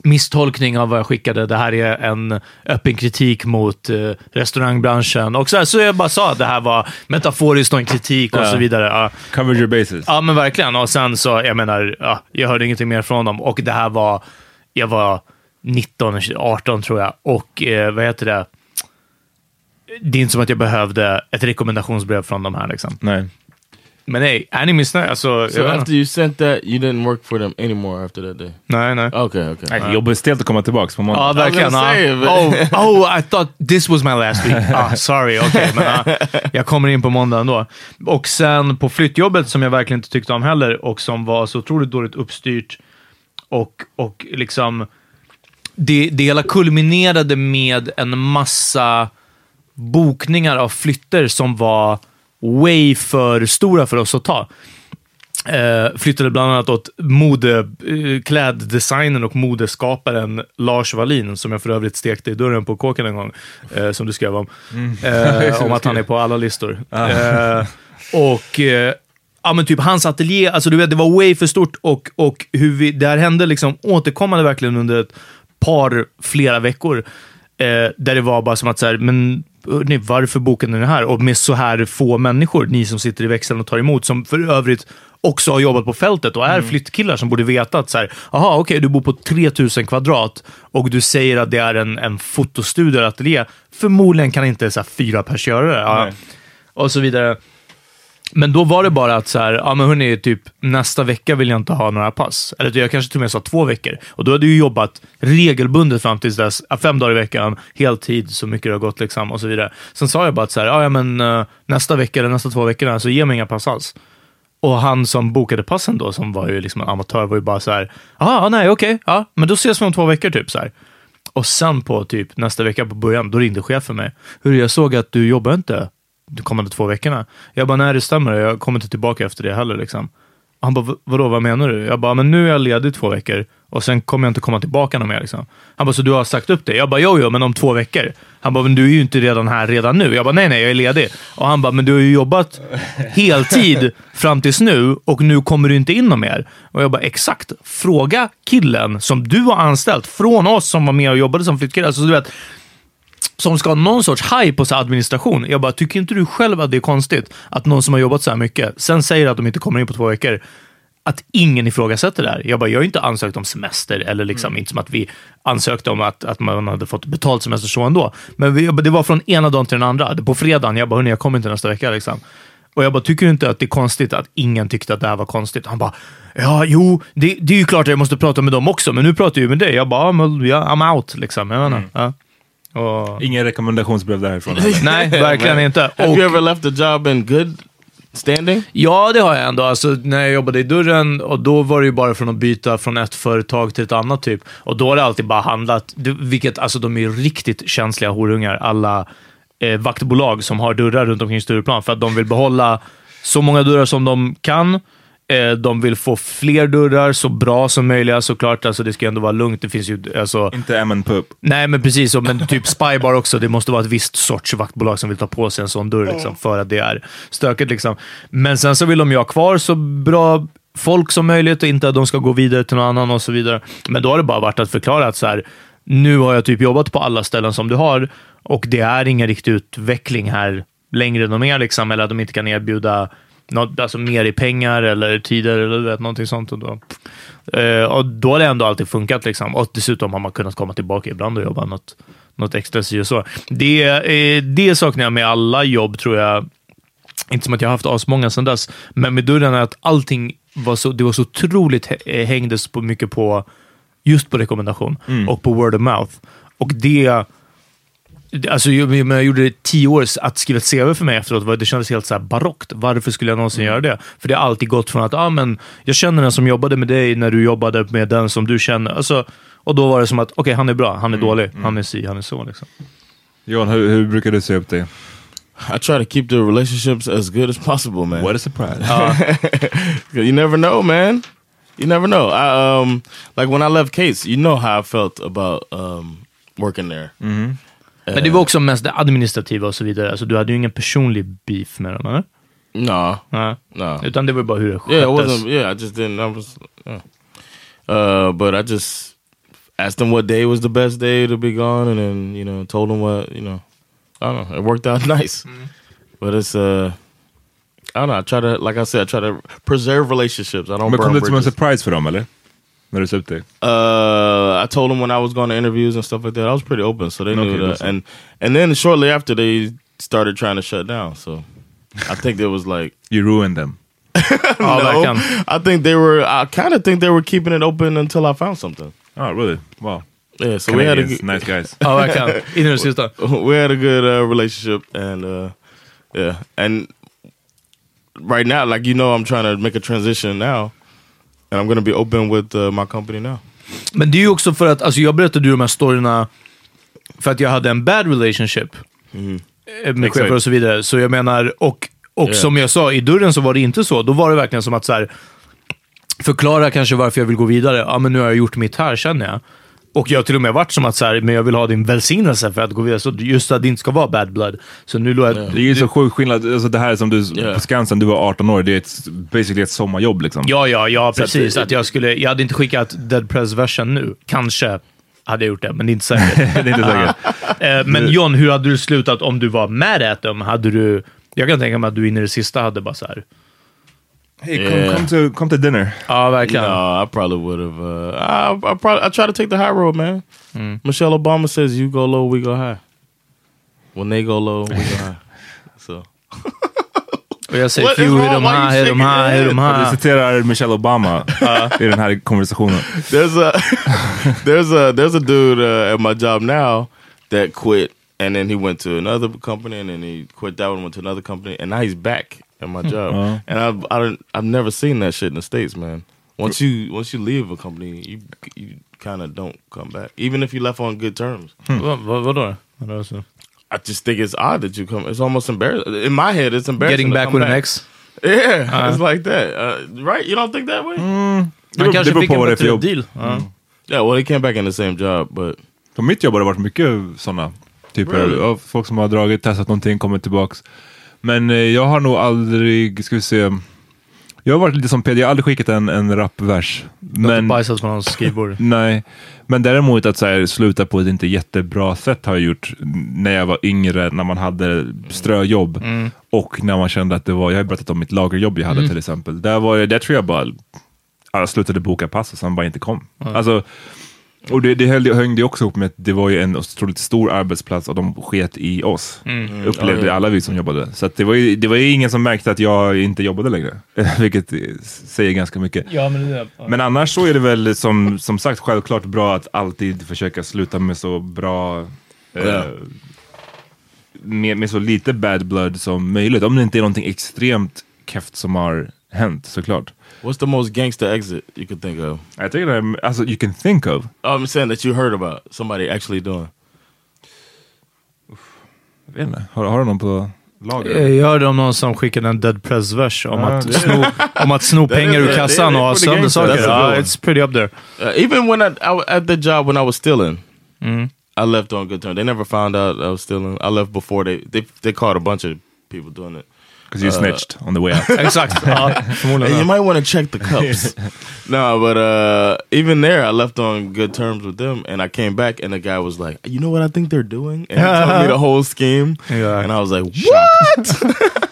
misstolkning av vad jag skickade. Det här är en öppen kritik mot eh, restaurangbranschen. Och så, här, så jag bara sa att det här var metaforiskt och en kritik och Ja. så vidare. Ja. covered your bases. ja, men verkligen. Och sen så, jag menar, ja, jag hörde ingenting mer från dem. Och det här var, jag var 19, 18 tror jag. Och eh, vad heter det? Det är inte som att jag behövde ett rekommendationsbrev från de här. Liksom. Nej. Men nej, är ni missnöjda? Alltså, So after inte. you sent that, you didn't work for them anymore after that day? nej, nej. Okay, okay. Nej, jobbigt stelt att komma tillbaka på måndag. Ja, verkligen. oh, oh, I thought this was my last week. Ah, sorry, okej. men ah, jag kommer in på måndag ändå. Och sen på flyttjobbet, som jag verkligen inte tyckte om heller och som var så otroligt dåligt uppstyrt och, och liksom... Det, det hela kulminerade med en massa bokningar av flytter som var way för stora för oss att ta. Eh, flyttade bland annat åt mode, eh, och modeskaparen Lars Wallin, som jag för övrigt stekte i dörren på kåken en gång, eh, som du skrev om. Eh, om att han är på alla listor. Eh, och eh, ja, men typ hans ateljé, alltså du vet, det var way för stort och, och hur vi, det här hände liksom återkommande verkligen under ett par, flera veckor. Eh, där det var bara som att så här, men hörni, varför bokar ni det här? Och med så här få människor, ni som sitter i växeln och tar emot, som för övrigt också har jobbat på fältet och är flyttkillar som borde veta att så här, aha, okej, du bor på 3000 kvadrat och du säger att det är en, en fotostudio eller ateljé. Förmodligen kan inte så fyra pers göra det. Ja. Och så vidare. Men då var det bara att så här, ja men hörni, typ nästa vecka vill jag inte ha några pass. Eller jag kanske till och med sa två veckor. Och då hade jag ju jobbat regelbundet fram tills dess, ja, fem dagar i veckan, heltid, så mycket det har gått liksom och så vidare. Sen sa jag bara att så här, ja, men eh, nästa vecka eller nästa två veckorna så ge mig inga pass alls. Och han som bokade passen då, som var ju liksom en amatör, var ju bara så här, ja nej okej, ja, men då ses vi om två veckor typ så här. Och sen på typ nästa vecka på början, då ringde chefen mig. Hur jag såg att du jobbar inte de kommande två veckorna. Jag bara, nej det stämmer, jag kommer inte tillbaka efter det heller. Liksom. Han bara, vadå, vad menar du? Jag bara, men nu är jag ledig två veckor och sen kommer jag inte komma tillbaka någon mer. Liksom. Han bara, så du har sagt upp det? Jag bara, jo, jo, men om två veckor. Han bara, men du är ju inte redan här redan nu. Jag bara, nej, nej, jag är ledig. Och han bara, men du har ju jobbat heltid fram tills nu och nu kommer du inte in någon mer. Och jag bara, exakt. Fråga killen som du har anställt från oss som var med och jobbade som flyttkille. Alltså, du vet, som ska ha någon sorts haj på så administration. Jag bara, tycker inte du själv att det är konstigt att någon som har jobbat så här mycket, sen säger att de inte kommer in på två veckor, att ingen ifrågasätter det här. Jag bara, jag har inte ansökt om semester, eller liksom inte som att vi ansökte om att, att man hade fått betalt semester så ändå. Men vi, bara, det var från ena dagen till den andra. På fredagen, jag bara, hörni, jag kommer inte nästa vecka. Liksom. Och jag bara, tycker du inte att det är konstigt att ingen tyckte att det här var konstigt? Han bara, ja, jo, det, det är ju klart att jag måste prata med dem också, men nu pratar jag ju med dig. Jag bara, I'm out, liksom. Jag menar, ja. Och... Ingen rekommendationsbrev därifrån. Nej, verkligen inte. Have Och, you ever left a job in good standing? ja, det har jag ändå. Alltså, när jag jobbade i dörren, och då var det ju bara från att byta från ett företag till ett annat typ. Och då har det alltid bara handlat, vilket, alltså de är ju riktigt känsliga horungar, alla eh, vaktbolag som har dörrar runt omkring Stureplan, för att de vill behålla så många dörrar som de kan. Eh, de vill få fler dörrar, så bra som möjligt såklart. Alltså, det ska ju ändå vara lugnt. Det finns ju, alltså, Inte M. Nej, men precis. Men typ Spybar också. Det måste vara ett visst sorts vaktbolag som vill ta på sig en sån dörr liksom, för att det är stökigt. Liksom. Men sen så vill de ju ha kvar så bra folk som möjligt och inte att de ska gå vidare till någon annan och så vidare. Men då har det bara varit att förklara att så här, nu har jag typ jobbat på alla ställen som du har och det är ingen riktig utveckling här längre än mer, liksom, eller att de inte kan erbjuda något, alltså mer i pengar eller tider eller du vet, någonting sånt. Och då, Eh, och då har det ändå alltid funkat. Liksom. Och dessutom har man kunnat komma tillbaka ibland och jobba något, något extra si och så. Det, eh, det saknar jag med alla jobb, tror jag. Inte som att jag har haft asmånga sedan dess, men med dörren är att allting var så, det var så otroligt hä- hängdes på mycket på just på rekommendation och på word of mouth. Och det Alltså, jag, men jag gjorde det tio år, att skriva ett CV för mig efteråt, det kändes helt så här barockt. Varför skulle jag någonsin göra det? För det har alltid gått från att ah, men, jag känner den som jobbade med dig när du jobbade med den som du känner. Alltså, och då var det som att, okej, han är bra, han är dålig, han är si, han är så. Liksom. Johan, hur, hur brukar du se upp dig? I try to keep the relationships as good as possible, man. What a surprise. you never know, man. You never know. I, um, like when I left Case, you know how I felt about um, working there. Men det var också mest det administrativa och så vidare. Alltså, du hade ju ingen personlig beef med dem, eller? No, Nej. no. Utan det var bara hur det Yeah, it sköttes. wasn't. Yeah, I just didn't. I was. Yeah. Uh, but I just asked them what day was the best day to be gone, and then you know told them what you know. I don't know. It worked out nice, but it's uh. I don't know. I try to, like I said, I try to preserve relationships. I don't Men kom det som en surprise för dem, eller? När du sa upp dig? Uh, I told them when I was going to interviews and stuff like that. I was pretty open, so they Okay, knew that's that. And and then shortly after, they started trying to shut down. So I think there was like You ruined them. Ja, no. verkligen. I think they were. I kind of think they were keeping it open until I found something. Oh really? Wow. Yeah, so we had a good, nice guys. Ja, verkligen. In i det we had a good uh, relationship, and uh, yeah, and right now, like you know, I'm trying to make a transition now, and I'm to be open with uh, my company now. Men det är ju också för att, alltså jag berättade ju de här storyna för att jag hade en bad relationship eh, med chefer och så vidare. Så jag menar, och, och Yeah. som jag sa, i dörren så var det inte så. Då var det verkligen som att så här, förklara kanske varför jag vill gå vidare. Ja, men nu har jag gjort mitt här känner jag. Och jag har till och med varit som att så här, men jag vill ha din välsignelse för att gå vidare. Så just att det inte ska vara bad blood. Så nu låter jag... Det är ju så sjuk skillnad. Alltså det här som du, Yeah. på Skansen, du var 18 år. Det är ett, basically ett sommarjobb liksom. Ja, ja, ja, Så att precis. det- Att, jag skulle, jag hade inte skickat Dead Press-versen nu. Kanske hade jag gjort det, men det är inte säkert. det är inte säkert. Eh, men John, hur hade du slutat om du var mad at them? Hade du... Jag kan tänka mig att du in i det sista hade bara så här... Hey, Yeah. come, come, to, come to dinner. Ja, verkligen. No, I probably would have. Uh, I, I probably I try to take the high road, man. Michelle Obama says, "You go low, we go high." When they go low, we go high. So Och jag säger What is few, hur wrong? de Why you här, hur de shaking här, hur de your Du här. citerar Michelle Obama i den här konversationen. there's a there's a there's a dude uh, at my job now that quit, and then he went to another company, and then he quit that one, went to another company, and now he's back at my job. Uh-huh. And I've I don't, I've never seen that shit in the states, man. Once you once you leave a company, you you kind of don't come back, even if you left on good terms. Va, va, vadå? Vadå så? I just think it's odd that you come. It's almost embarrassing. In my head, it's embarrassing. Getting back come with an ex? Yeah, it's like that. Uh, right? You don't think that way? Han beror- kanske det beror på vad det är för bättre jobb. deal. Ja. Yeah. Well, he came back in the same job, but På mitt jobb har det varit mycket sådana typer Really? av folk som har dragit, testat någonting, kommit tillbaks. Men eh, jag har nog aldrig, ska vi se, jag har varit lite som Peder, jag har aldrig skickat en, en rapvers. Men... Men, Bajsat på hans skrivbord. nej, men däremot att så här, sluta på ett inte jättebra sätt har jag gjort när jag var yngre, när man hade ströjobb. Mm. Och när man kände att det var, jag har berättat om mitt lagerjobb jag hade till exempel. Där, var, det- där tror jag bara, jag slutade boka pass och sen bara inte kom. Alltså, och det, det hängde ju också ihop med att det var ju en otroligt stor arbetsplats och de sket i oss. Upplevde Ja, ja. alla vi som jobbade. Så att det, var ju, det var ju ingen som märkte att jag inte jobbade längre. Vilket säger ganska mycket. Ja, men det Men annars så är det väl som, som sagt självklart bra att alltid försöka sluta med så bra eh, Ja. med, med så lite bad blood som möjligt. Om det inte är någonting extremt keft som har hänt såklart. what's the most gangster exit you could think of? I think det är, alltså you can think of. Oh, I'm saying that you heard about somebody actually doing. Jag vet inte, har, har du någon på lager? Eh, Jag hörde om någon som skickade en Dead Press-vers om, Ja, att sno, om att sno pengar ur kassan och ha sönder saker. That's a good Ja, one. it's pretty up there. Uh, even when I, I was at the job when I was stealing, Mm. I left on good terms. They never found out I was stealing. I left before they they they caught a bunch of people doing it. Because you Uh, snitched on the way out. Exakt. Ja, förmodligen. you might want to check the cups. no, but uh, even there, I left on good terms with them, and I came back, and the guy was like, "You know what I think they're doing?" And he told me the whole scheme, Yeah. and I was like, "What?"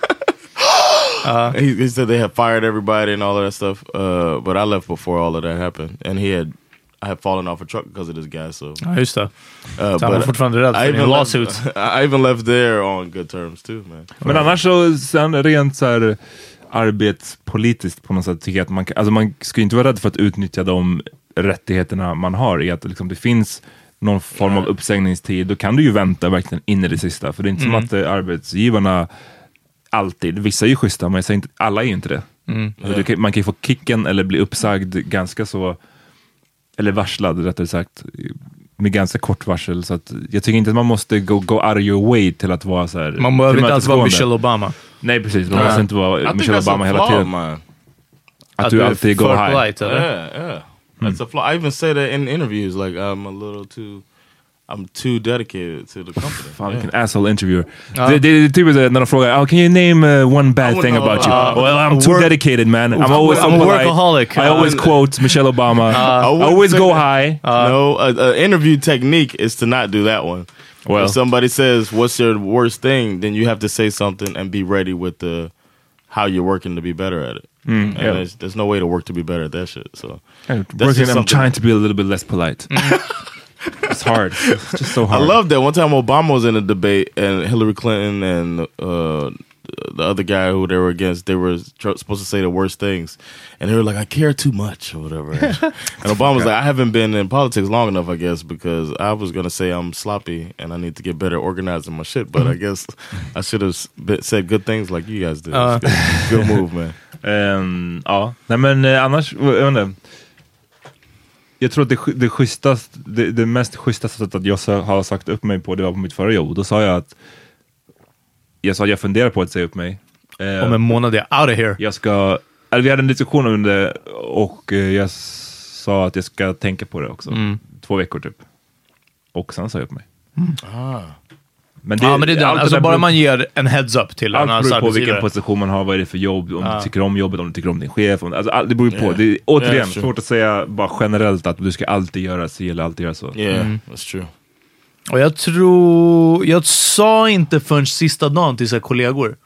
Uh, he, he said they had fired everybody and all of that stuff, uh, but I left before all of that happened, and he had. I had fallen off a truck because of this guy, so Ja, just det. uh, han var fortfarande rädd för left, lawsuit. I even left there on good terms too, man. Men annars så, sen rent så här arbetspolitiskt på något sätt, tycker jag att man, alltså man ska ju inte vara rädd för att utnyttja de rättigheterna man har i att liksom, det finns någon form av uppsägningstid, då kan du ju vänta verkligen in i det sista. För det är inte som att eh, arbetsgivarna alltid, vissa är ju schyssta, men jag säger inte, alla är ju inte det. Alltså, du kan, man kan ju få kicken eller bli uppsagd ganska så, eller varslad rättare sagt, med ganska kort varsel. Så att jag tycker inte att man måste go, go out of your way till att vara så här Man behöver inte alls vara. Michelle Obama. Nej precis, man måste inte vara Michelle Obama hela tiden. mine. Att du alltid går high. polite? Yeah, yeah. That's a flaw. I even say that in interviews, like I'm a little too, I'm too dedicated to the company. Fan Yeah. vilken asshole interviewer. Ja. Det, det är typiskt när de frågar, oh, can you name uh, one bad I thing know, about you? uh, well, I'm too work- dedicated man. I'm always I'm a workaholic. I always Uh, quote Michelle Obama. I I always go high. no, a, a interview technique is to not do that one. Well. if somebody says, "What's your worst thing?" then you have to say something and be ready with the how you're working to be better at it. Mm, and yeah. there's, there's no way to work to be better at that shit. So And working, I'm trying to be a little bit less polite. it's hard. It's just so hard. I hard. love that. One time Obama was in a debate and Hillary Clinton and uh, the other guy who they were against, they were tr- supposed to say the worst things. And they were like, I care too much or whatever. and Obama was like, I haven't been in politics long enough, I guess, because I was going to say I'm sloppy and I need to get better at organizing my shit. But I guess I should have s- said good things like you guys did. Uh. Good. good move, man. Ehm, ja, nej men eh, annars, jag vet inte. Jag tror att det, det, schysstast, det, det mest schyssta sättet att jag har sagt upp mig på, det var på mitt förra jobb. Då sa jag att jag sa att jag funderar på att säga upp mig. Eh, Om en månad är jag out of here. jag ska, eller vi hade en diskussion om det och eh, jag sa att jag ska tänka på det också. Mm. Två veckor typ. Och sen sa jag upp mig. Ah. Men ja, men det är den. allt det Alltså, bara man ger en heads-up till en allt beror på vilken arbetsgivare. position man har, vad är det för jobb, om Ja. du tycker om jobbet, om du tycker om din chef. Om, alltså, all, det beror ju på. Yeah. Det är, återigen, Yeah, svårt att säga bara generellt att du ska alltid göra si eller alltid göra så. Yeah, Mm. that's true. Och jag tror... Jag sa inte förrän sista dagen till sina kollegor.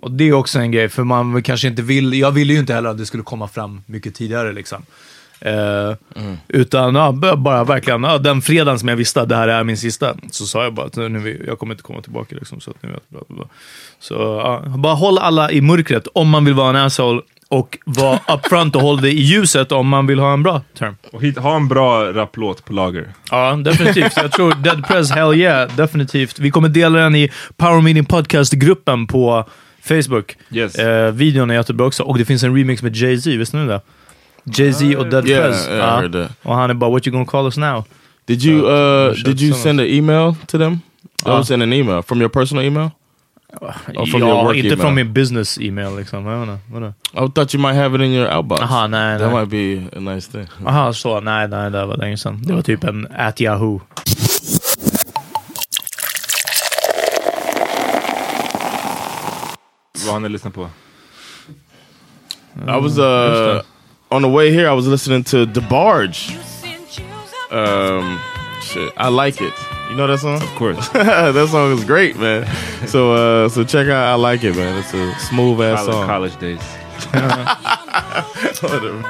Och det är också en grej, för man kanske inte vill... Jag ville ju inte heller att det skulle komma fram mycket tidigare liksom. Eh, Utan ja, bara verkligen, ja, den fredagen som jag visste att det här är min sista, så sa jag bara att nu, jag kommer inte komma tillbaka. Liksom, så att ni vet, bla, bla. Så ja, bara håll alla i mörkret om man vill vara en asshole och vara upfront och håll det i ljuset om man vill ha en bra term. Och hit, ha en bra rapplåt på lager. Ja, definitivt. Jag tror Dead Press, hell yeah, definitivt. Vi kommer dela den i Power Meeting Podcast-gruppen på Facebook. Yes. Eh, videon är jättebra också. Och det finns en remix med Jay-Z, visste ni det? Jay-Z och Dead Yeah, Press. yeah, I heard that. Och han är bara, what you gonna call us now? Did you Uh, uh, did you send an email to them? I Uh. was in an email from your personal email. Or from your ja, work inte email? från min business e-mail liksom. Jag vet inte, vadå? I thought you might have it in your outbox. Aha, nej, That nej. might be a nice thing. Aha, så. Nej, nej, det var länge sedan. Det var typ en at Yahoo. Vad har ni lyssnat på? I was uh on the way here. I was listening to DeBarge. Um, shit, I like it. You know that song? Of course. that song is great, man. So uh, so check out I like it, man. It's a smooth ass College, song. college days. Whatever.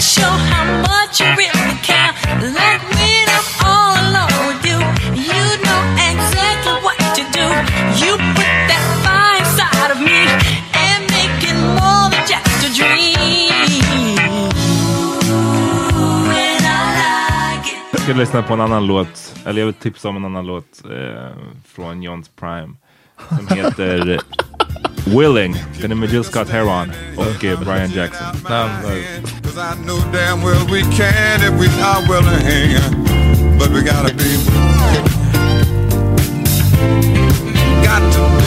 Show how much you really ska lyssna på en annan låt, eller jag vill tipsa om en annan låt eh, från Johns Prime. Som heter Willing. Den är med Jill Scott Heron och eh, Brian Jackson. Cause I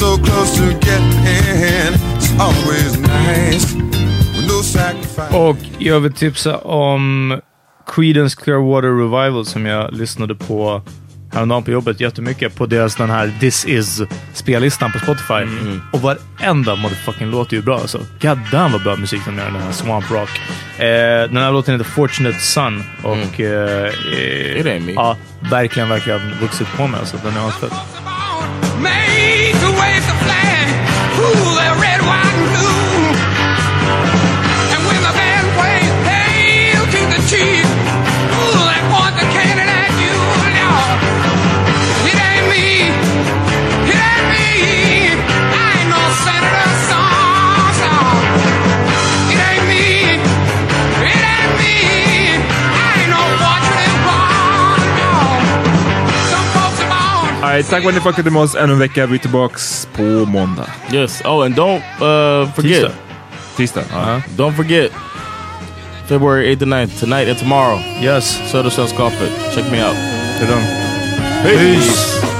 so close to getting in. It's always nice. with No sacrifice. Och jag vill tipsa om Creedence Clearwater Revival som jag lyssnade på häromdagen på jobbet jättemycket på deras den här This Is spellistan på Spotify. Mm. Och varenda motherfucking låt är ju bra alltså. God damn vad bra musik de gör, den här Swamp Rock. Eh, den här låten heter Fortunate Son och eh, eh, It ain't me. ja, verkligen, verkligen vuxit på mig alltså. Den är asfett. Make the waves Nej, tack för att ni fuckade med oss ännu en vecka. Vi är tillbaks på måndag. Yes. Oh, and don't uh, forget. Tisdag. Tisdag. Uh-huh. Don't forget. February 8th and 9th, tonight and tomorrow. Yes. Söderstensgapet. Check me out. Är den. Peace.